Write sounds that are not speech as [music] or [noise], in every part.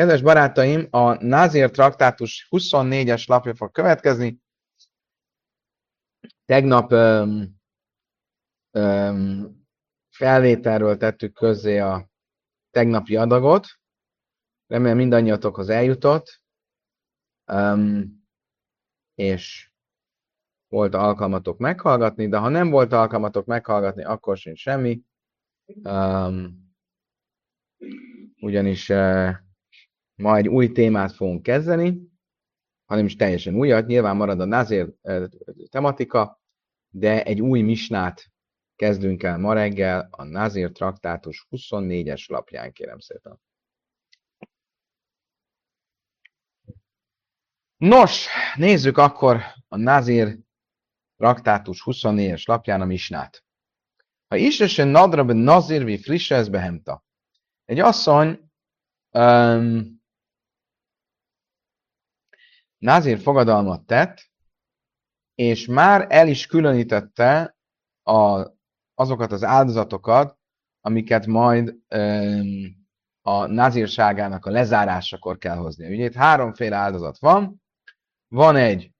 Kedves barátaim, a Názér traktátus 24-es lapja fog következni. Tegnap um, um, felvételről tettük közzé a tegnapi adagot. Remélem mindannyiatokhoz eljutott, um, és volt alkalmatok meghallgatni, de ha nem volt alkalmatok meghallgatni, akkor sincs semmi. Um, ugyanis uh, ma egy új témát fogunk kezdeni, hanem is teljesen újat, nyilván marad a Nazir uh, tematika, de egy új misnát kezdünk el ma reggel a Nazir traktátus 24-es lapján, kérem szépen. Nos, nézzük akkor a Nazir traktátus 24-es lapján a misnát. Ha isesen nadra ben nazir vi frisse ez behemta. Egy asszony um, nazir fogadalmat tett, és már el is különítette a, azokat az áldozatokat, amiket majd um, a nazírságának a lezárásakor kell hozni. Ugye itt háromféle áldozat van. Van egy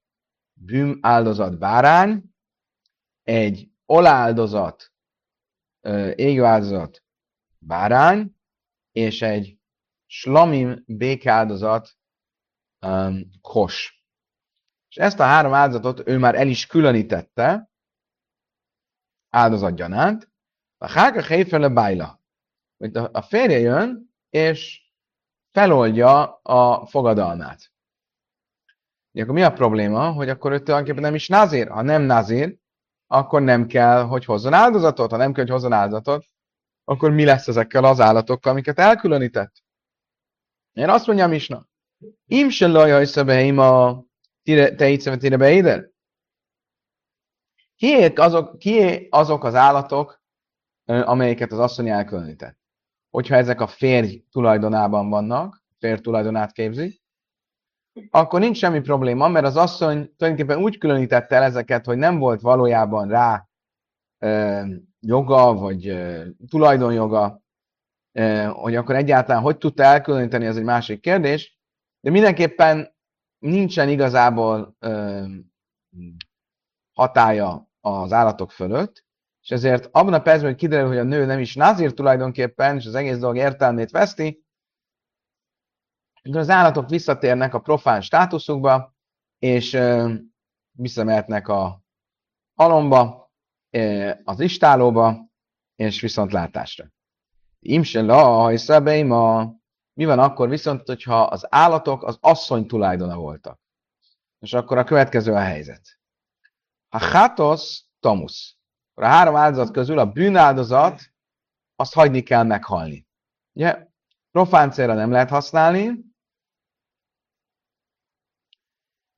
bűn áldozat bárány, egy oláldozat, égő áldozat bárány, és egy slamim békáldozat um, kos. És ezt a három áldozatot ő már el is különítette áldozat gyanánt, a hága héfele bájla. A férje jön, és feloldja a fogadalmát. Ugye, akkor mi a probléma? Hogy akkor ő tulajdonképpen nem is nazír. Ha nem nazír, akkor nem kell, hogy hozzon áldozatot. Ha nem kell, hogy hozzon áldozatot, akkor mi lesz ezekkel az állatokkal, amiket elkülönített? Én azt mondja Misna, im se lajaj szabeim a tejtszevetére beéder? Kié azok, kié azok az állatok, amelyeket az asszony elkülönített? Hogyha ezek a férj tulajdonában vannak, férj tulajdonát képzik, akkor nincs semmi probléma, mert az asszony tulajdonképpen úgy különítette el ezeket, hogy nem volt valójában rá e, joga, vagy e, tulajdonjoga, e, hogy akkor egyáltalán hogy tudta elkülöníteni, ez egy másik kérdés, de mindenképpen nincsen igazából e, hatája az állatok fölött, és ezért abban a percben, hogy kiderül, hogy a nő nem is nazír tulajdonképpen, és az egész dolog értelmét veszti, az állatok visszatérnek a profán státuszukba, és visszamehetnek a halomba, az istálóba, és viszontlátásra. Imse la, a mi van akkor viszont, hogyha az állatok az asszony tulajdona voltak? És akkor a következő a helyzet. Ha hátos tomusz. A három áldozat közül a bűnáldozat, azt hagyni kell meghalni. Ugye? Profán célra nem lehet használni,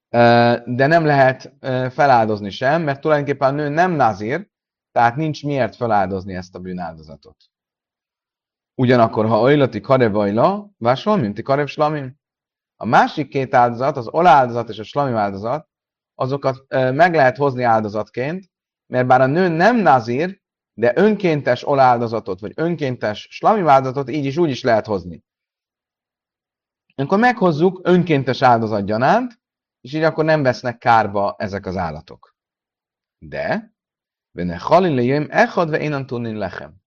de nem lehet feláldozni sem, mert tulajdonképpen a nő nem nazír, tehát nincs miért feláldozni ezt a bűnáldozatot. Ugyanakkor, ha oylati karevajla, vásol, minti karev slamim. A másik két áldozat, az oláldozat és a slamim áldozat, azokat meg lehet hozni áldozatként, mert bár a nő nem nazír, de önkéntes oláldozatot, vagy önkéntes slamim áldozatot így is úgy is lehet hozni. Akkor meghozzuk önkéntes áldozat és így akkor nem vesznek kárba ezek az állatok. De, benne halin echad ve énan tudni lechem.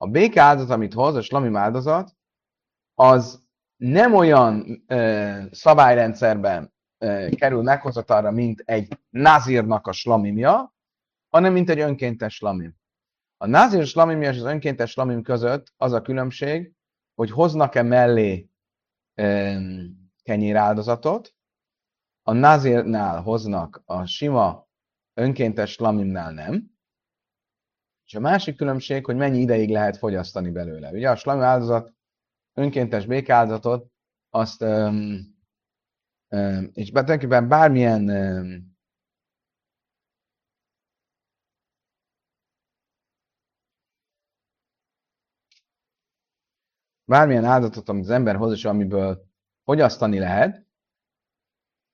A béke áldozat, amit hoz, a slami áldozat, az nem olyan ö, szabályrendszerben ö, kerül meghozatalra, mint egy nazírnak a slamimja, hanem mint egy önkéntes slamim. A nazír slamimja és az önkéntes slamim között az a különbség, hogy hoznak-e mellé ö, kenyéráldozatot, a nazirnál hoznak, a sima önkéntes lamimnál nem. És a másik különbség, hogy mennyi ideig lehet fogyasztani belőle. Ugye a slamim áldozat, önkéntes békáldozatot, azt, um, um, és tulajdonképpen bármilyen um, bármilyen áldozatot, amit az ember hoz, és amiből fogyasztani lehet,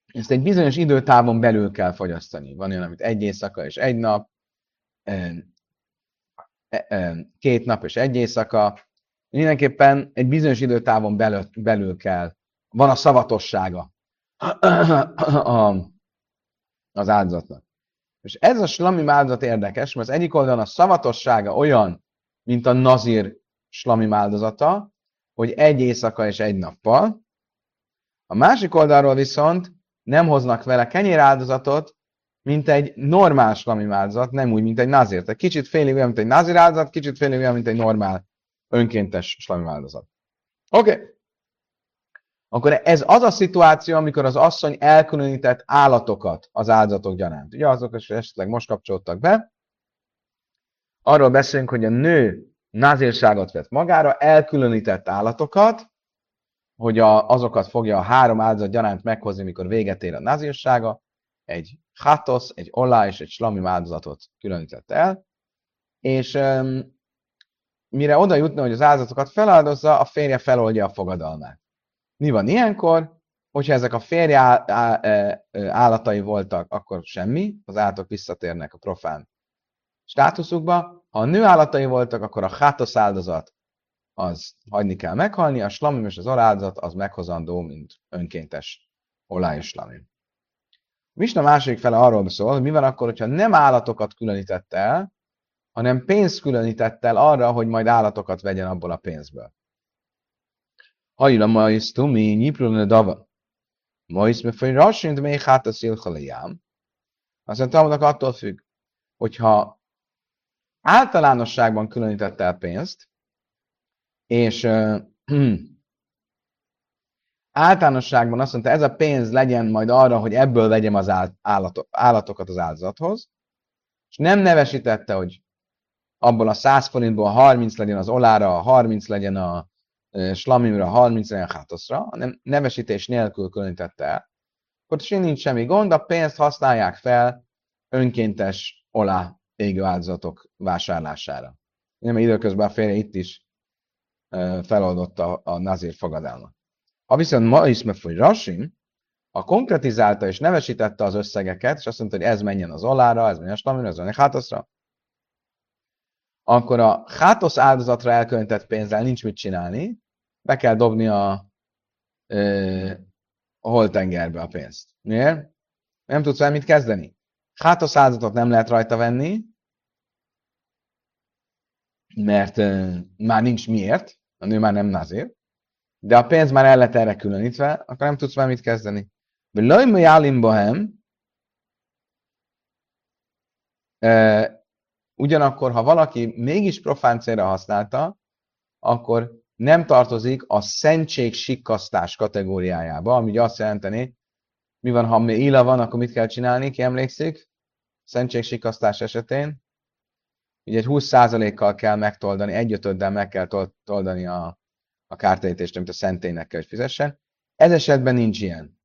ezt egy bizonyos időtávon belül kell fogyasztani. Van olyan, amit egy éjszaka és egy nap, két nap és egy éjszaka, mindenképpen egy bizonyos időtávon belül, belül kell. Van a szavatossága az áldozatnak. És ez a slami áldozat érdekes, mert az egyik oldalon a szavatossága olyan, mint a nazír slami áldozata, hogy egy éjszaka és egy nappal. A másik oldalról viszont nem hoznak vele kenyéráldozatot, mint egy normál slami áldozat, nem úgy, mint egy nazír. Tehát kicsit félig olyan, mint egy nazír áldozat, kicsit félig olyan, mint egy normál önkéntes slami áldozat. Oké. Okay. Akkor ez az a szituáció, amikor az asszony elkülönített állatokat az áldozatok gyanánt. Ugye azok, is esetleg most kapcsoltak be. Arról beszélünk, hogy a nő nazírságot vett magára, elkülönített állatokat, hogy a, azokat fogja a három áldozat gyanánt meghozni, mikor véget ér a nazírsága, egy hatosz, egy olá és egy slami áldozatot különített el, és um, mire oda jutna, hogy az áldozatokat feláldozza, a férje feloldja a fogadalmát. Mi van ilyenkor? Hogyha ezek a férje állatai voltak, akkor semmi, az állatok visszatérnek a profán státuszukba. Ha a nő állatai voltak, akkor a hátosz áldozat az hagyni kell meghalni, a slamim és az aláldozat az meghozandó, mint önkéntes olaj és slamim. Misna második fele arról szól, hogy mi van akkor, hogyha nem állatokat különített el, hanem pénzt különített el arra, hogy majd állatokat vegyen abból a pénzből. Hajla majsz tumi, nyiprulne dava. Majsz me fej rassint, mely hát a szilhalajám. Aztán találnak attól függ, hogyha általánosságban különítette el pénzt, és uh, [clears throat] általánosságban azt mondta, ez a pénz legyen majd arra, hogy ebből vegyem az állatok, állatokat az áldozathoz, és nem nevesítette, hogy abból a 100 forintból 30 legyen az olára, 30 legyen a slamimra, 30 legyen a hátoszra, hanem nevesítés nélkül különítette el, akkor nincs semmi gond, a pénzt használják fel önkéntes olá égő áldozatok vásárlására. Nem időközben a férje itt is feloldotta a nazír fogadalmat. Ha viszont ma is megfogy Rasim, a konkretizálta és nevesítette az összegeket, és azt mondta, hogy ez menjen az olára, ez menjen a slamira, ez menjen a hátoszra, akkor a hátosz áldozatra elköltett pénzzel nincs mit csinálni, be kell dobni a, a holtengerbe a pénzt. Miért? Nem tudsz vele mit kezdeni. Hátosz áldozatot nem lehet rajta venni, mert már nincs miért, a nő már nem nazér, de a pénz már el lett erre különítve, akkor nem tudsz már mit kezdeni. Lajmai Jálim Bohem, ugyanakkor, ha valaki mégis profán célra használta, akkor nem tartozik a szentség sikkasztás kategóriájába, ami azt jelenteni, mi van, ha ila van, akkor mit kell csinálni, ki emlékszik? Szentség sikkasztás esetén. Ugye egy 20%-kal kell megtoldani, egyötöddel meg kell toldani a, a kártérítést, amit a szentélynek kell, hogy fizessen. Ez esetben nincs ilyen.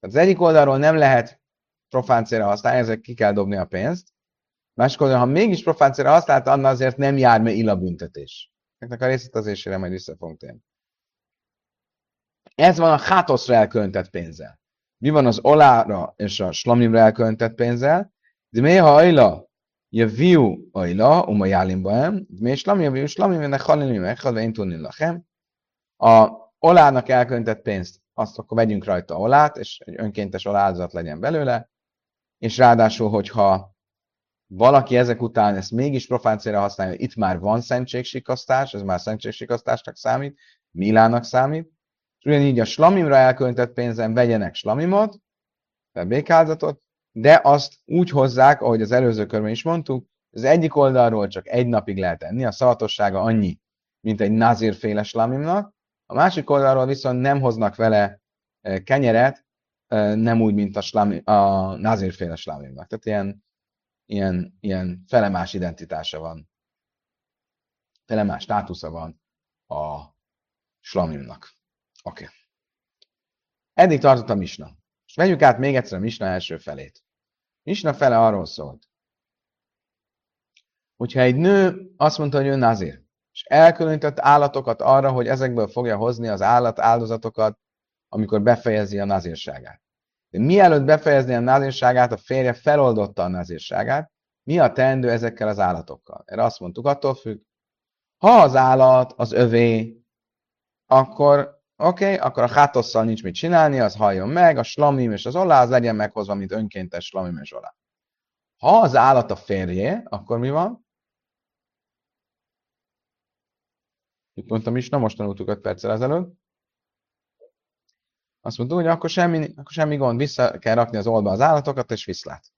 Tehát az egyik oldalról nem lehet profán célra használni, ezek ki kell dobni a pénzt. Másik oldalról, ha mégis profán célra használta, annál azért nem jár me illa büntetés. Ennek a részletezésére majd vissza fogunk térni. Ez van a hátoszra elköntett pénzzel. Mi van az olára és a slamimra elköntett pénzzel? De mi ha ajla, viu ajla, uma jálimbaem, mi slamim, viu slamim, ennek halini meghadva, én tudni lachem. A olának elköntett pénzt, azt akkor vegyünk rajta olát, és egy önkéntes oláldozat legyen belőle, és ráadásul, hogyha valaki ezek után ezt mégis profán célra használja, itt már van szentségsikasztás, ez már szentségsikasztásnak számít, Milának számít, és ugyanígy a slamimra elköltött pénzen vegyenek slamimot, tehát békáldatot, de azt úgy hozzák, ahogy az előző körben is mondtuk, az egyik oldalról csak egy napig lehet enni, a szavatossága annyi, mint egy nazírféle slamimnak, a másik oldalról viszont nem hoznak vele eh, kenyeret, eh, nem úgy, mint a, slami, a nazírféle slamimnak. Tehát ilyen ilyen, ilyen felemás identitása van, felemás státusza van a slamimnak. Oké. Okay. Eddig tartott a misna. És vegyük át még egyszer a misna első felét. Misna fele arról szólt, hogyha egy nő azt mondta, hogy ő nazir, és elkülönített állatokat arra, hogy ezekből fogja hozni az állat áldozatokat, amikor befejezi a nazírságát. De mielőtt befejezni a názírságát, a férje feloldotta a názírságát. Mi a teendő ezekkel az állatokkal? Erre azt mondtuk, attól függ. Ha az állat az övé, akkor oké, okay, akkor a hátosszal nincs mit csinálni, az halljon meg, a slamim és az olá az legyen meghozva, mint önkéntes slamim és olá. Ha az állat a férje, akkor mi van? Itt mondtam is, na most tanultuk 5 perccel ezelőtt. Azt mondtuk, hogy akkor semmi, akkor semmi gond, vissza kell rakni az oldba az állatokat, és viszlát.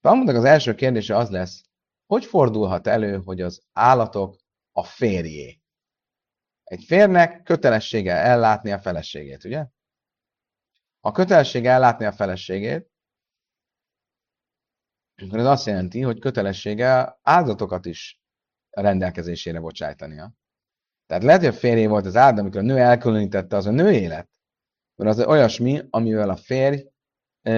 Talmudnak az első kérdése az lesz, hogy fordulhat elő, hogy az állatok a férjé? Egy férnek kötelessége ellátni a feleségét, ugye? A kötelessége ellátni a feleségét, akkor ez azt jelenti, hogy kötelessége áldatokat is a rendelkezésére bocsájtania. Tehát lehet, hogy a férjé volt az áld, amikor a nő elkülönítette, az a nő élet. Mert az olyasmi, amivel a férj e,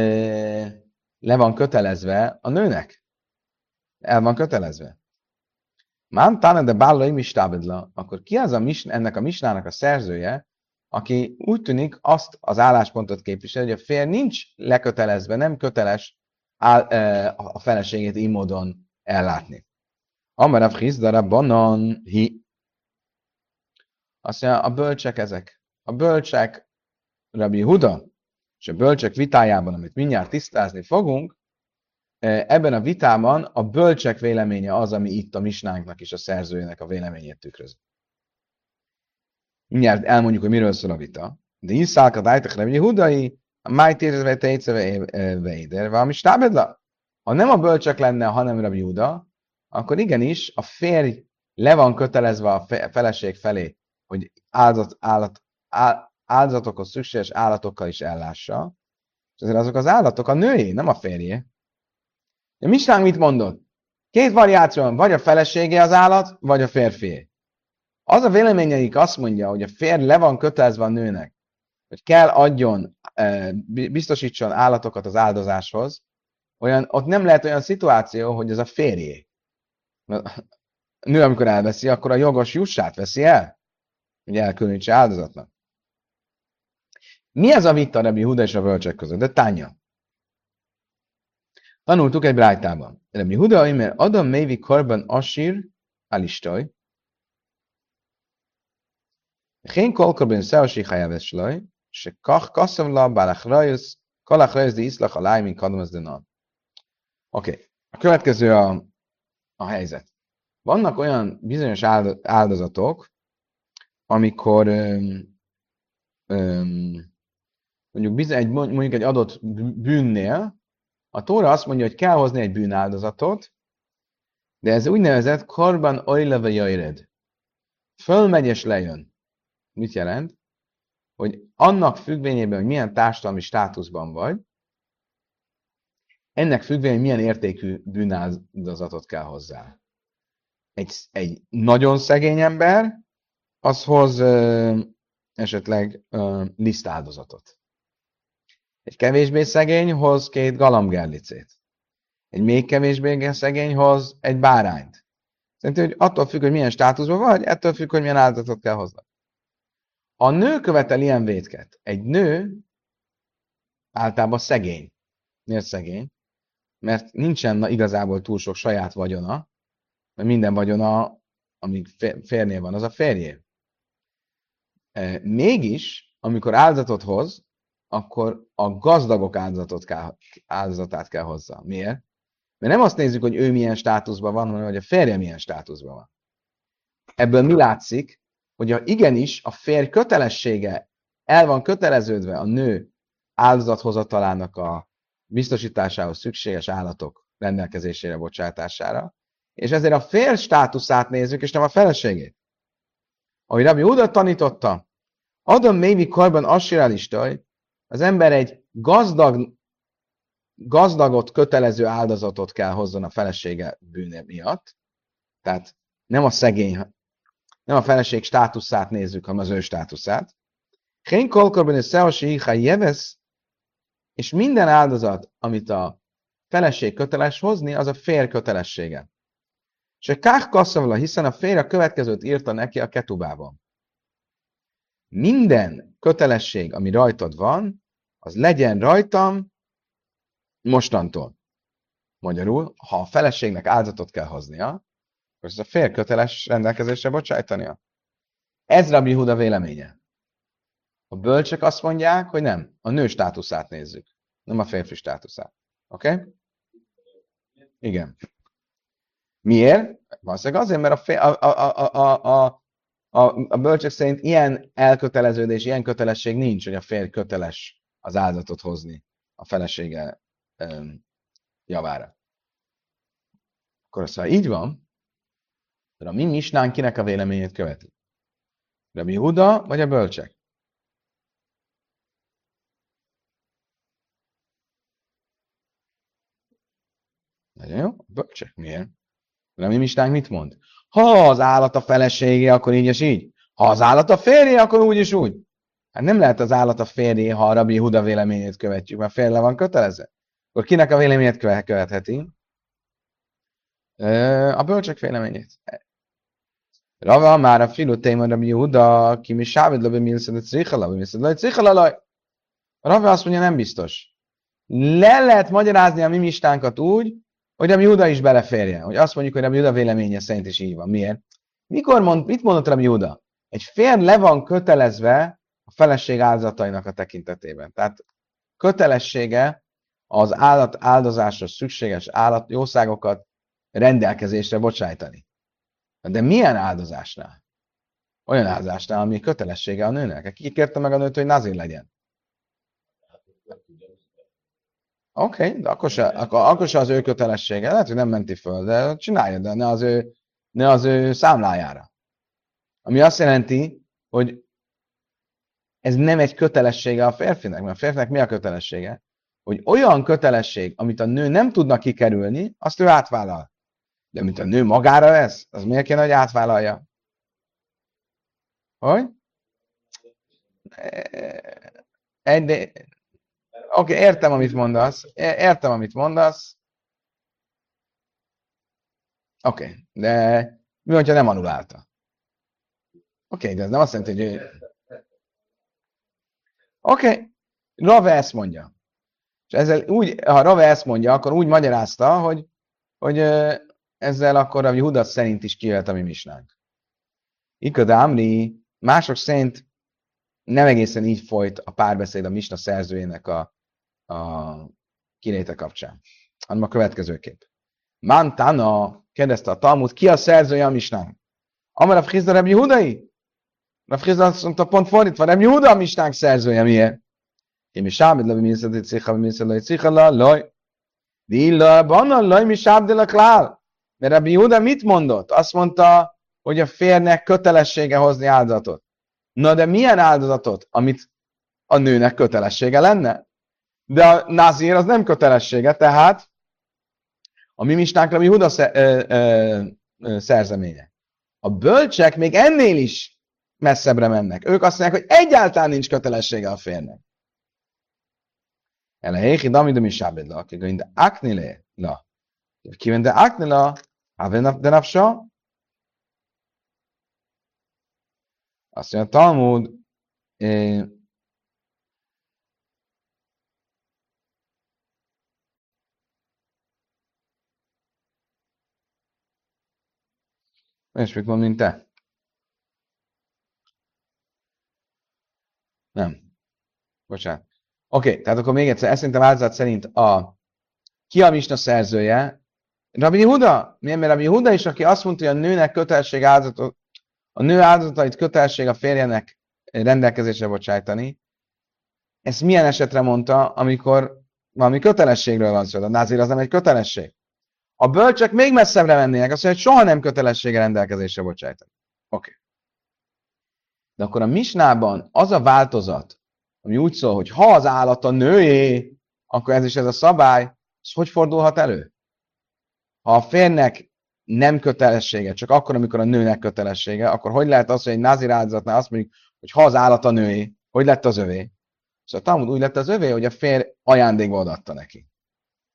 le van kötelezve a nőnek. El van kötelezve. Mám táne de bállai mistábedla, akkor ki az a mis, ennek a misnának a szerzője, aki úgy tűnik azt az álláspontot képvisel, hogy a férj nincs lekötelezve, nem köteles áll, e, a feleségét így módon ellátni. Amarav Hizdara Banan hi. Azt mondja, a bölcsek ezek. A bölcsek, Rabbi Huda, és a bölcsek vitájában, amit mindjárt tisztázni fogunk, e, ebben a vitában a bölcsek véleménye az, ami itt a misnánknak és a szerzőjének a véleményét tükröz. Mindjárt elmondjuk, hogy miről szól a vita. De iszálka dájtak Rabbi Hudai, a májtérezve tejtszeve veider, valami stábedla. Ha nem a bölcsek lenne, hanem Rabbi Huda, akkor igenis a férj le van kötelezve a feleség felé, hogy áldozat, állat, áldozatokhoz szükséges állatokkal is ellássa, és azért azok az állatok a női, nem a férjé. De Misnánk mit mondott? Két variáció van, vagy a felesége az állat, vagy a férfi. Az a véleményeik azt mondja, hogy a férj le van kötelezve a nőnek, hogy kell adjon, eh, biztosítson állatokat az áldozáshoz, olyan, ott nem lehet olyan szituáció, hogy ez a férjé. A nő, amikor elveszi, akkor a jogos jussát veszi el, hogy elkülönítse áldozatnak. Mi ez a vita Rebbi Huda és a bölcsek között? De tánya. Tanultuk egy brájtában. Rebbi Huda, mert Adam Mévi Karban Asír Alistaj, Hén kolkorben szeosi hajaves laj, se kach kaszavla bálachrajus, kalachrajus de iszlach a lájmin kadmaz de Oké, okay. a következő a a helyzet. Vannak olyan bizonyos áldozatok, amikor öm, mondjuk, egy, mondjuk egy adott bűnnél, a Tóra azt mondja, hogy kell hozni egy bűnáldozatot, de ez úgynevezett korban oileve jajred. Fölmegy és lejön. Mit jelent? Hogy annak függvényében, hogy milyen társadalmi státuszban vagy, ennek függvényében milyen értékű bűnáldozatot kell hozzá. Egy, egy nagyon szegény ember, az hoz ö, esetleg ö, lisztáldozatot. Egy kevésbé szegény hoz két galambgerlicét. Egy még kevésbé szegény hoz egy bárányt. Szerintem, hogy attól függ, hogy milyen státuszban vagy, ettől függ, hogy milyen áldozatot kell hozni. A nő követel ilyen vétket. Egy nő általában szegény. Miért szegény? Mert nincsen igazából túl sok saját vagyona, mert minden vagyona, amíg férnél van, az a férjé. E, mégis, amikor áldozatot hoz, akkor a gazdagok áldozatot kell, áldozatát kell hozza. Miért? Mert nem azt nézzük, hogy ő milyen státuszban van, hanem hogy a férje milyen státuszban van. Ebből mi látszik, hogy a, igenis a férj kötelessége el van köteleződve a nő áldozathozatalának a biztosításához szükséges állatok rendelkezésére bocsátására, és ezért a férj státuszát nézzük, és nem a feleségét. Ahogy Rabbi Uda tanította, Adam Mévi korban assiralistai, az ember egy gazdag, gazdagot kötelező áldozatot kell hozzon a felesége bűne miatt. Tehát nem a szegény, nem a feleség státuszát nézzük, hanem az ő státuszát. Hén kolkorban és szeosi jevesz, és minden áldozat, amit a feleség köteles hozni, az a fér kötelessége. És a kách kasszavla, hiszen a fér a következőt írta neki a ketubában. Minden kötelesség, ami rajtad van, az legyen rajtam mostantól. Magyarul, ha a feleségnek áldozatot kell hoznia, akkor ez a fér köteles rendelkezésre bocsájtania. Ez Rabbi Huda véleménye. A bölcsek azt mondják, hogy nem, a nő státuszát nézzük, nem a férfi státuszát. Oké? Okay? Igen. Miért? Valószínűleg azért, mert a, fél, a, a, a, a, a, a bölcsek szerint ilyen elköteleződés, ilyen kötelesség nincs, hogy a férj köteles az áldozatot hozni a felesége um, javára. Akkor ha így van, de a mi misnán kinek a véleményét követi? Rabbi Huda vagy a bölcsek? Nagyon jó. Bölcsek. Miért? De mi mistánk mit mond? Ha az állat a felesége, akkor így és így. Ha az állat a férje, akkor úgy és úgy. Hát nem lehet az állat a férje, ha a Rabbi Huda véleményét követjük, mert férje van kötelező. Akkor kinek a véleményét követheti? A bölcsek véleményét. Rava már a filu téma Rabbi Huda, ki mi sávid löbbi milszed trichala, vagy milszed trichala. Rava azt mondja, nem biztos. Le lehet magyarázni a mi mistánkat úgy, hogy a Júda is beleférje. Hogy azt mondjuk, hogy a Júda véleménye szerint is így van. Miért? Mikor mond, mit mondott a Júda? Egy férj le van kötelezve a feleség áldozatainak a tekintetében. Tehát kötelessége az állat áldozásra szükséges állat jószágokat rendelkezésre bocsájtani. De milyen áldozásnál? Olyan áldozásnál, ami kötelessége a nőnek. Ki kérte meg a nőt, hogy nazir legyen? Oké, okay, de akkor se, akkor, akkor se az ő kötelessége. Lehet, hogy nem menti föl, de csinálja, de ne az ő, ne az ő számlájára. Ami azt jelenti, hogy ez nem egy kötelessége a férfinek, mert a férfinek mi a kötelessége? Hogy olyan kötelesség, amit a nő nem tudna kikerülni, azt ő átvállal. De amit a nő magára lesz, az miért kéne, hogy átvállalja? Hogy? Egy, de, Oké, okay, értem, amit mondasz. Értem, amit mondasz. Oké, okay, de mi, hogyha nem anulálta? Oké, okay, de ez nem azt jelenti, hogy Oké, okay. Rave ezt mondja. És ezzel úgy, ha Rave ezt mondja, akkor úgy magyarázta, hogy, hogy ezzel akkor a Judas szerint is kijöhet a mi misnánk. Ikad Amri, mások szerint nem egészen így folyt a párbeszéd a misna szerzőjének a a kiléte kapcsán, hanem a következőképp. Mantana kérdezte a Talmud, ki a szerzője a misnánk? Amar a Frizda Rebbi Hudai? A Frizda azt mondta pont fordítva, Rebbi Huda a misnánk szerzője, miért? Én mi sábid le, mi szedett cicha, mi szedett cicha, la, loj. Dilla, banna, loj, mi sábid le, klál. Mert Rebbi Huda mit mondott? Azt mondta, hogy a férnek kötelessége hozni áldozatot. Na de milyen áldozatot, amit a nőnek kötelessége lenne? De a nazír az nem kötelessége, tehát a mi mistánkra mi Huda szerzeménye. A bölcsek még ennél is messzebbre mennek. Ők azt mondják, hogy egyáltalán nincs kötelessége a férnek. Ele héki damidum is sábedla, aki de aknile la. Kiven de aknila, haven de napsa. Azt mondja, Talmud, mit mond, mint te. Nem. Bocsánat. Oké, okay, tehát akkor még egyszer, ezt szerintem áldozat szerint a ki a misna szerzője? Rabbi Huda? Miért? Mert Rabbi Huda is, aki azt mondta, hogy a nőnek kötelesség áldozatot, a nő áldozatait kötelesség a férjenek rendelkezésre bocsájtani. Ezt milyen esetre mondta, amikor valami kötelességről van szó? A názír az nem egy kötelesség. A bölcsek még messzebbre mennének, azt mondja, hogy soha nem kötelessége rendelkezésre bocsájtani. Oké. Okay. De akkor a misnában az a változat, ami úgy szól, hogy ha az állat a nőé, akkor ez is ez a szabály, ez hogy fordulhat elő? Ha a férnek nem kötelessége, csak akkor, amikor a nőnek kötelessége, akkor hogy lehet az, hogy egy názir áldozatnál azt mondjuk, hogy ha az állat a nőé, hogy lett az övé? Szóval Talmud úgy lett az övé, hogy a férj ajándékba adatta neki.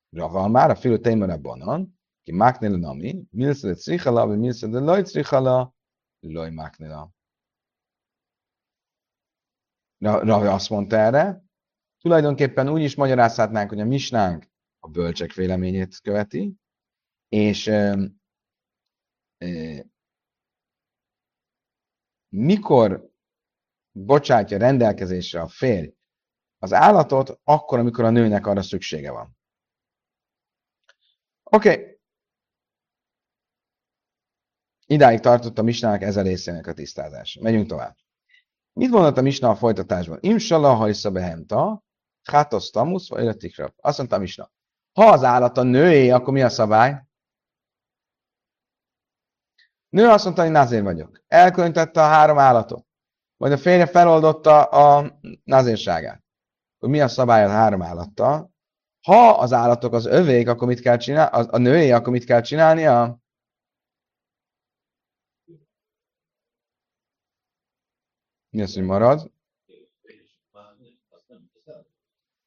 Rava már a fülő témere banan, כי מקנה לנעמי, מילסא דצריכה לה ומילסא דלא הצריכה לה, לא מקנה לה. Ravi azt mondta erre, tulajdonképpen úgy is magyarázhatnánk, hogy a misnánk a bölcsek véleményét követi, és mikor bocsátja rendelkezésre a férj az állatot, akkor, amikor a nőnek arra szüksége van. Oké. Okay. Idáig tartott a Misnának ez a részének a tisztázása. Megyünk tovább. Mit mondott a Misna a folytatásban? Imsala hajsza behemta, hátosz tamusz, vagy ötikra. Azt mondta a Misna. Ha az állat a nőé, akkor mi a szabály? Nő azt mondta, hogy nazér vagyok. Elkönyvette a három állatot. Vagy a férje feloldotta a nazérságát. Hogy mi a szabály a három állattal? Ha az állatok az övék, akkor mit kell csinálni? A nőé, akkor mit kell csinálnia? Mi az, hogy marad?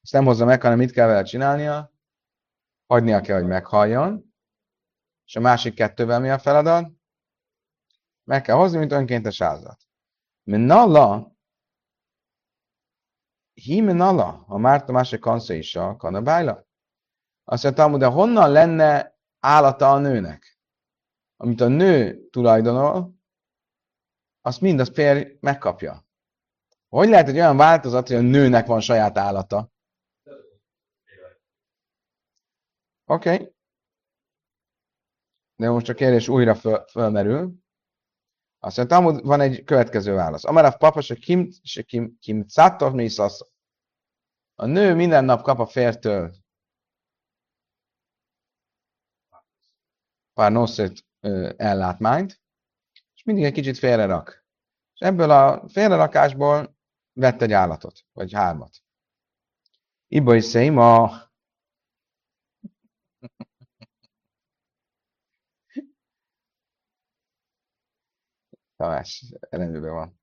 Ezt nem hozza meg, hanem mit kell vele csinálnia? Hagynia kell, hogy meghalljon. És a másik kettővel mi a feladat? Meg kell hozni, mint önkéntes áldozat. Minnalla, hi már a másik kansza is a kanabájla. Azt mondtam, de honnan lenne állata a nőnek? Amit a nő tulajdonol, azt mind a férj megkapja. Hogy lehet egy olyan változat, hogy a nőnek van saját állata? Oké. Okay. De most a kérdés újra föl, fölmerül. Azt mondja, van egy következő válasz. Amarav papa se kim, se kim, kim mi A nő minden nap kap a fértől pár noszét ellátmányt, és mindig egy kicsit félre rak. És ebből a félrerakásból vett egy állatot, vagy hármat. Iba is a Tamás, rendben van.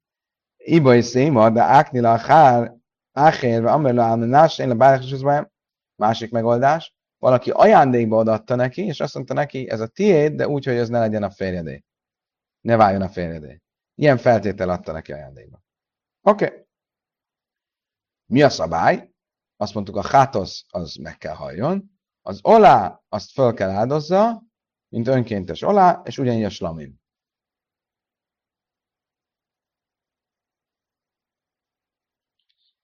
Iba is széma, de áknila a hár, áhérve, amerla álmenás, én a bárkisúzbájam, másik megoldás, valaki ajándékba adatta neki, és azt mondta neki, ez a tiéd, de úgy, hogy ez ne legyen a férjedé. Ne váljon a férjedé. Ilyen feltétel adta neki ajándékba. Oké. Okay. Mi a szabály? Azt mondtuk, a hátosz az meg kell halljon, az olá azt föl kell áldozza, mint önkéntes olá, és ugyanígy a slamim.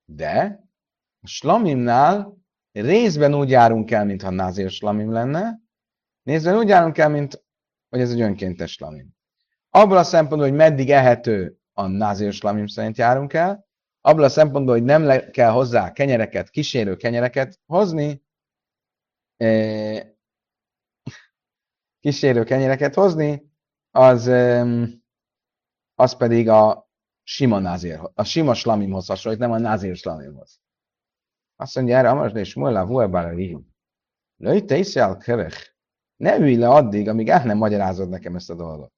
De a slamimnál részben úgy járunk el, mintha názér slamim lenne, részben úgy járunk el, mint hogy ez egy önkéntes slamim. Abból a szempontból, hogy meddig ehető a názér slamim szerint járunk el, abból a szempontból, hogy nem le kell hozzá kenyereket, kísérő kenyereket hozni, kísérő kenyereket hozni, az, az pedig a sima názér, a sima slamimhoz hasonlít, nem a názér slamimhoz. Azt mondja erre, Amars és Mulla Vuebára Rihim. Lőj, te iszjál kerech. Ne ülj le addig, amíg el nem magyarázod nekem ezt a dolgot.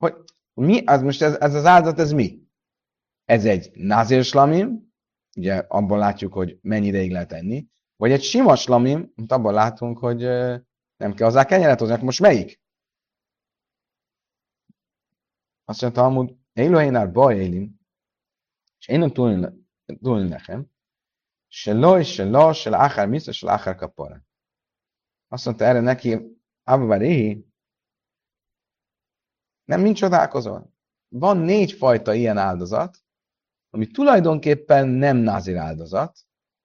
Hogy mi, az most ez, ez az áldozat, ez mi? Ez egy názér slamim, ugye abban látjuk, hogy mennyi ideig lehet enni, vagy egy sima slamim, mint abban látunk, hogy nem kell hozzá kenyeret hozni. Most melyik? Azt mondta, amúgy Elohénál baj élim, és én nem túlni nekem, se lo, se lo, se láhár misza, se láhár kapara. Azt mondta erre neki, Abba Réhi, nem nincs csodálkozol. Van négy fajta ilyen áldozat, ami tulajdonképpen nem názir áldozat,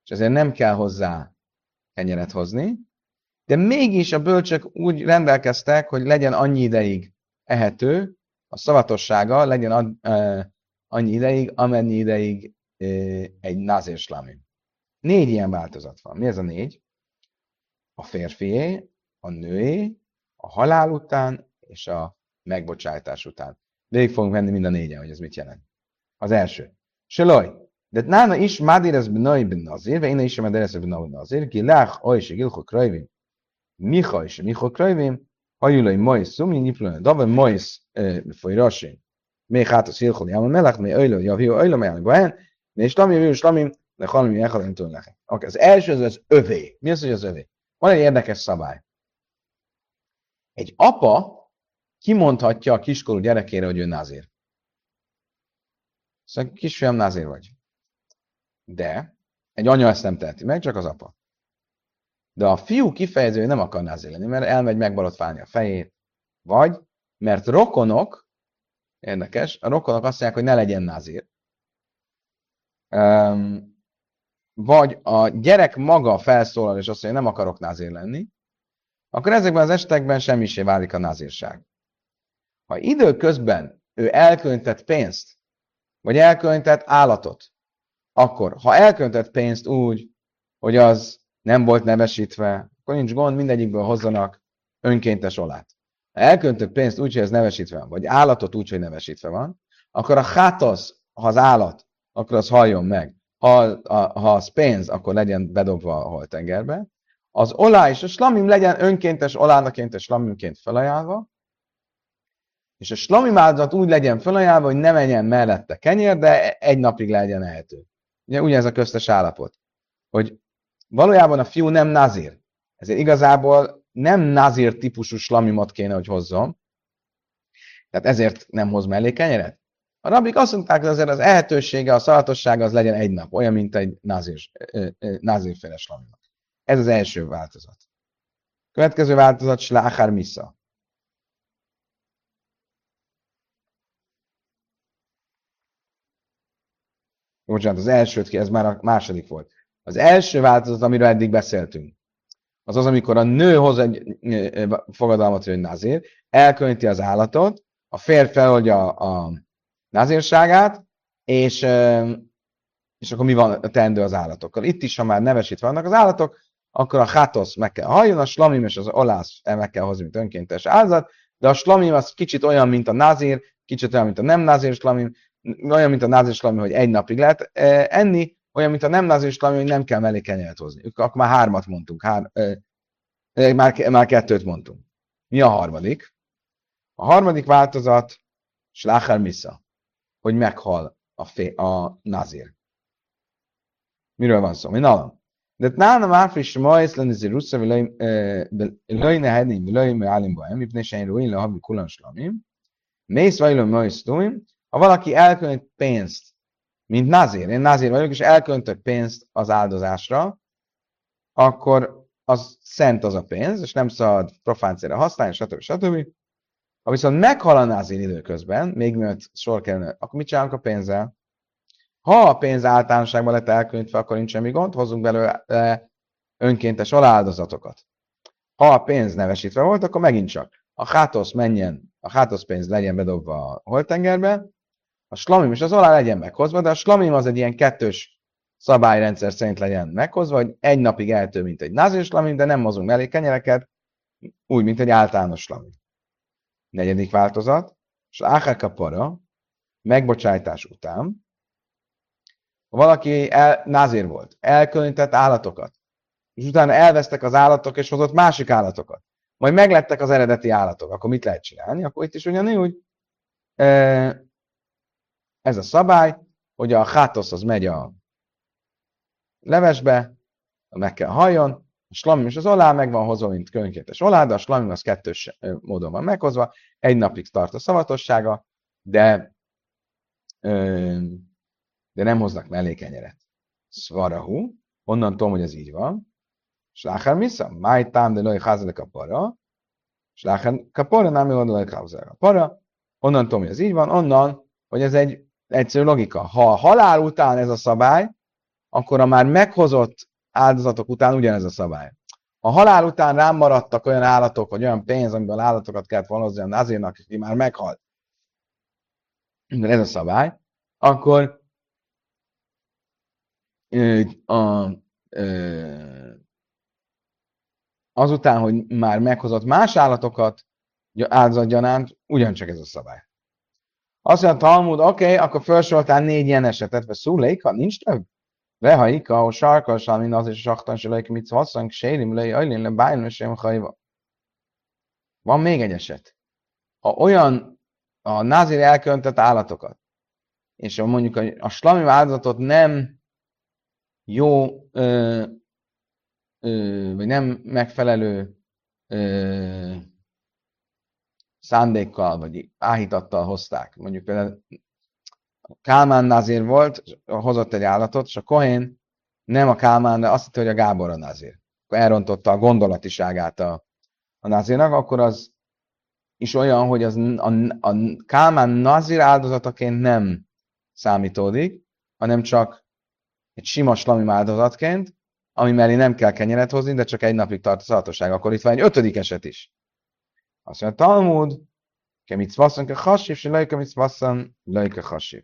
és ezért nem kell hozzá kenyeret hozni, de mégis a bölcsök úgy rendelkeztek, hogy legyen annyi ideig ehető, a szavatossága legyen ad, uh, annyi ideig, amennyi ideig uh, egy názér slami. Négy ilyen változat van. Mi ez a négy? A férfié, a nőé, a halál után és a megbocsátás után. Végig fogunk venni mind a négyen, hogy ez mit jelent. Az első. Seloj. De nána is madires benoi ben nazir, ve is madires benoi nazir, ki lach oi se gilcho krajvim. Micha is micho krajvim, hajulai mois szumi nyiplőn, dave mois folyrasin. Még hát a szilchol jám a melech, még öjlő, javió, öjlő, mely baján, és slamim, jövő, slamim, de halmi, echal, nem tudom nekem. Oké, az első az az övé. Mi az, hogy az övé? Van egy érdekes szabály. Egy apa kimondhatja a kiskorú gyerekére, hogy ő názér. Szóval kisfiam názér vagy. De egy anya ezt nem teheti meg, csak az apa. De a fiú kifejező nem akar názér lenni, mert elmegy megbalotválni a fejét, vagy mert rokonok, érdekes, a rokonok azt mondják, hogy ne legyen nazír. Um, vagy a gyerek maga felszólal, és azt mondja, nem akarok názér lenni, akkor ezekben az esetekben semmisé válik a názírság. Ha időközben ő elköntett pénzt, vagy elköntett állatot, akkor ha elköntett pénzt úgy, hogy az nem volt nevesítve, akkor nincs gond, mindegyikből hozzanak önkéntes olát. Ha elköntött pénzt úgy, hogy ez nevesítve van, vagy állatot úgy, hogy nevesítve van, akkor a hátasz, ha az állat, akkor az halljon meg. Ha, a, ha az pénz, akkor legyen bedobva a holtengerbe. Az olá és a slamim legyen önkéntes olánaként és slamimként felajánlva, és a slamim áldozat úgy legyen felajánlva, hogy ne menjen mellette kenyér, de egy napig legyen ehető. Ugye, ugye ez a köztes állapot, hogy valójában a fiú nem nazír. Ezért igazából nem nazír típusú slamimot kéne, hogy hozzon. Tehát ezért nem hoz mellé kenyeret. A rabik azt mondták, hogy azért az ehetősége, a szalatossága az legyen egy nap, olyan, mint egy nazír, nazírféle slamimot. Ez az első változat. Következő változat, sláhár misza. Bocsánat, az elsőt ez már a második volt. Az első változat, amiről eddig beszéltünk, az az, amikor a nő hoz egy fogadalmat, hogy nazír, elkönti az állatot, a férj feloldja a nazírságát, és, és akkor mi van a teendő az állatokkal. Itt is, ha már nevesítve vannak az állatok, akkor a hátosz meg kell halljon, a slamim és az olász meg kell hozni, mint önkéntes áldozat, de a slamim az kicsit olyan, mint a nazír, kicsit olyan, mint a nem nazír slamim, olyan, mint a názis slamim, hogy egy napig lehet enni, olyan, mint a nem názis slamim, hogy nem kell mellé kenyeret hozni. Akkor már hármat mondtunk, hár, már, már kettőt mondtunk. Mi a harmadik? A harmadik változat, slácher missa, hogy meghal a, fé, a nazir. Miről van szó? Mi nalam? De nálam áfris ma észleni zirusza, vilaj nehedni, vilaj meálim bajem, mipne sen ruin lehabi kulan slamim, mész vajlom ma ha valaki elkönt pénzt, mint nazír, én nazír vagyok, és elköntök pénzt az áldozásra, akkor az szent az a pénz, és nem szabad profán célra használni, stb. stb. Ha viszont meghal a nazír időközben, még mielőtt sor kellene, akkor mit csinálunk a pénzzel? Ha a pénz általánosságban lett elköntve, akkor nincs semmi gond, hozzunk belőle önkéntes aláldozatokat. Ha a pénz nevesítve volt, akkor megint csak a hátosz menjen, a hátosz pénz legyen bedobva a holtengerbe, a slamim és az alá legyen meghozva, de a slamim az egy ilyen kettős szabályrendszer szerint legyen meghozva, hogy egy napig eltő, mint egy názir slamim, de nem mozunk mellé kenyereket, úgy, mint egy általános slamim. Negyedik változat, és áhákapara, megbocsájtás után, ha valaki el, názér volt, elkülönített állatokat, és utána elvesztek az állatok, és hozott másik állatokat, majd meglettek az eredeti állatok, akkor mit lehet csinálni? Akkor itt is ugyanúgy e, ez a szabály, hogy a hátosz az megy a levesbe, meg kell halljon, a slamim és az olá meg van hozva, mint könkétes olá, de a slamim az kettős módon van meghozva, egy napig tart a szavatossága, de, de nem hoznak mellé kenyeret. Svarahu, onnan tudom, hogy ez így van. Slácher misza, máj tám de loj házadek a para, Slácher kapara, nem jól a para, onnan tudom, hogy ez így van, onnan, hogy ez egy egyszerű logika. Ha a halál után ez a szabály, akkor a már meghozott áldozatok után ugyanez a szabály. Ha halál után rám maradtak olyan állatok, vagy olyan pénz, amiből állatokat kellett valahozni azért, aki már meghalt, de ez a szabály, akkor a, azután, hogy már meghozott más állatokat áldozatgyanánt, ugyancsak ez a szabály. Azt mondja a Talmud, oké, okay, akkor felsoroltál négy ilyen esetet, vagy szúlék, ha nincs több? Rehaika, a sarkal, salmin az és saktan se lejk, mit szasszank, sérim, lej, ajlén, le, bájlén, sem hajva. Van még egy eset. Ha olyan a názir elköntött állatokat, és mondjuk a, a slami áldozatot nem jó, ö, ö, vagy nem megfelelő ö, szándékkal, vagy áhítattal hozták. Mondjuk például Kálmán nazír volt, hozott egy állatot, és a Kohén nem a Kálmán, de azt hitte, hogy a Gábor a nazír. Akkor elrontotta a gondolatiságát a, a nazírnak, akkor az is olyan, hogy az a, a Kálmán nazir áldozataként nem számítódik, hanem csak egy sima slamim áldozatként, ami mellé nem kell kenyeret hozni, de csak egy napig tart a szalatoság. Akkor itt van egy ötödik eset is. Azt mondja, Talmud, kemic vasszon, ke hasív, se lejke mic vasszon, lejke hasív.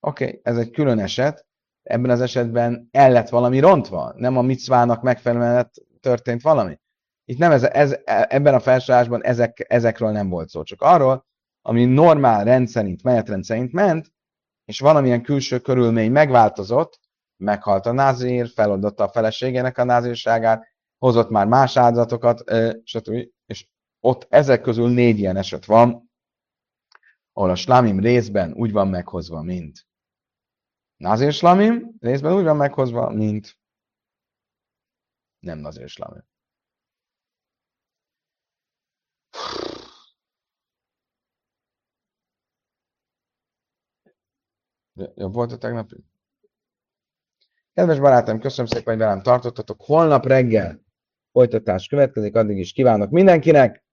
Oké, okay, ez egy külön eset. Ebben az esetben el lett valami rontva, nem a micvának megfelelően történt valami. Itt nem ez, ez, ebben a felsorolásban ezek, ezekről nem volt szó, csak arról, ami normál rendszerint, menetrend szerint ment, és valamilyen külső körülmény megváltozott, meghalt a názír, feloldotta a feleségének a názírságát, hozott már más áldozatokat, stb. Ott ezek közül négy ilyen eset van, ahol a slamim részben úgy van meghozva, mint nazír slamim, részben úgy van meghozva, mint nem nazír slamim. Jobb volt a tegnapi? Kedves barátaim, köszönöm szépen, hogy velem tartottatok. Holnap reggel folytatás következik, addig is kívánok mindenkinek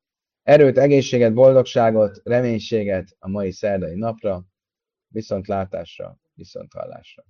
erőt, egészséget, boldogságot, reménységet a mai szerdai napra, viszontlátásra, viszonthallásra.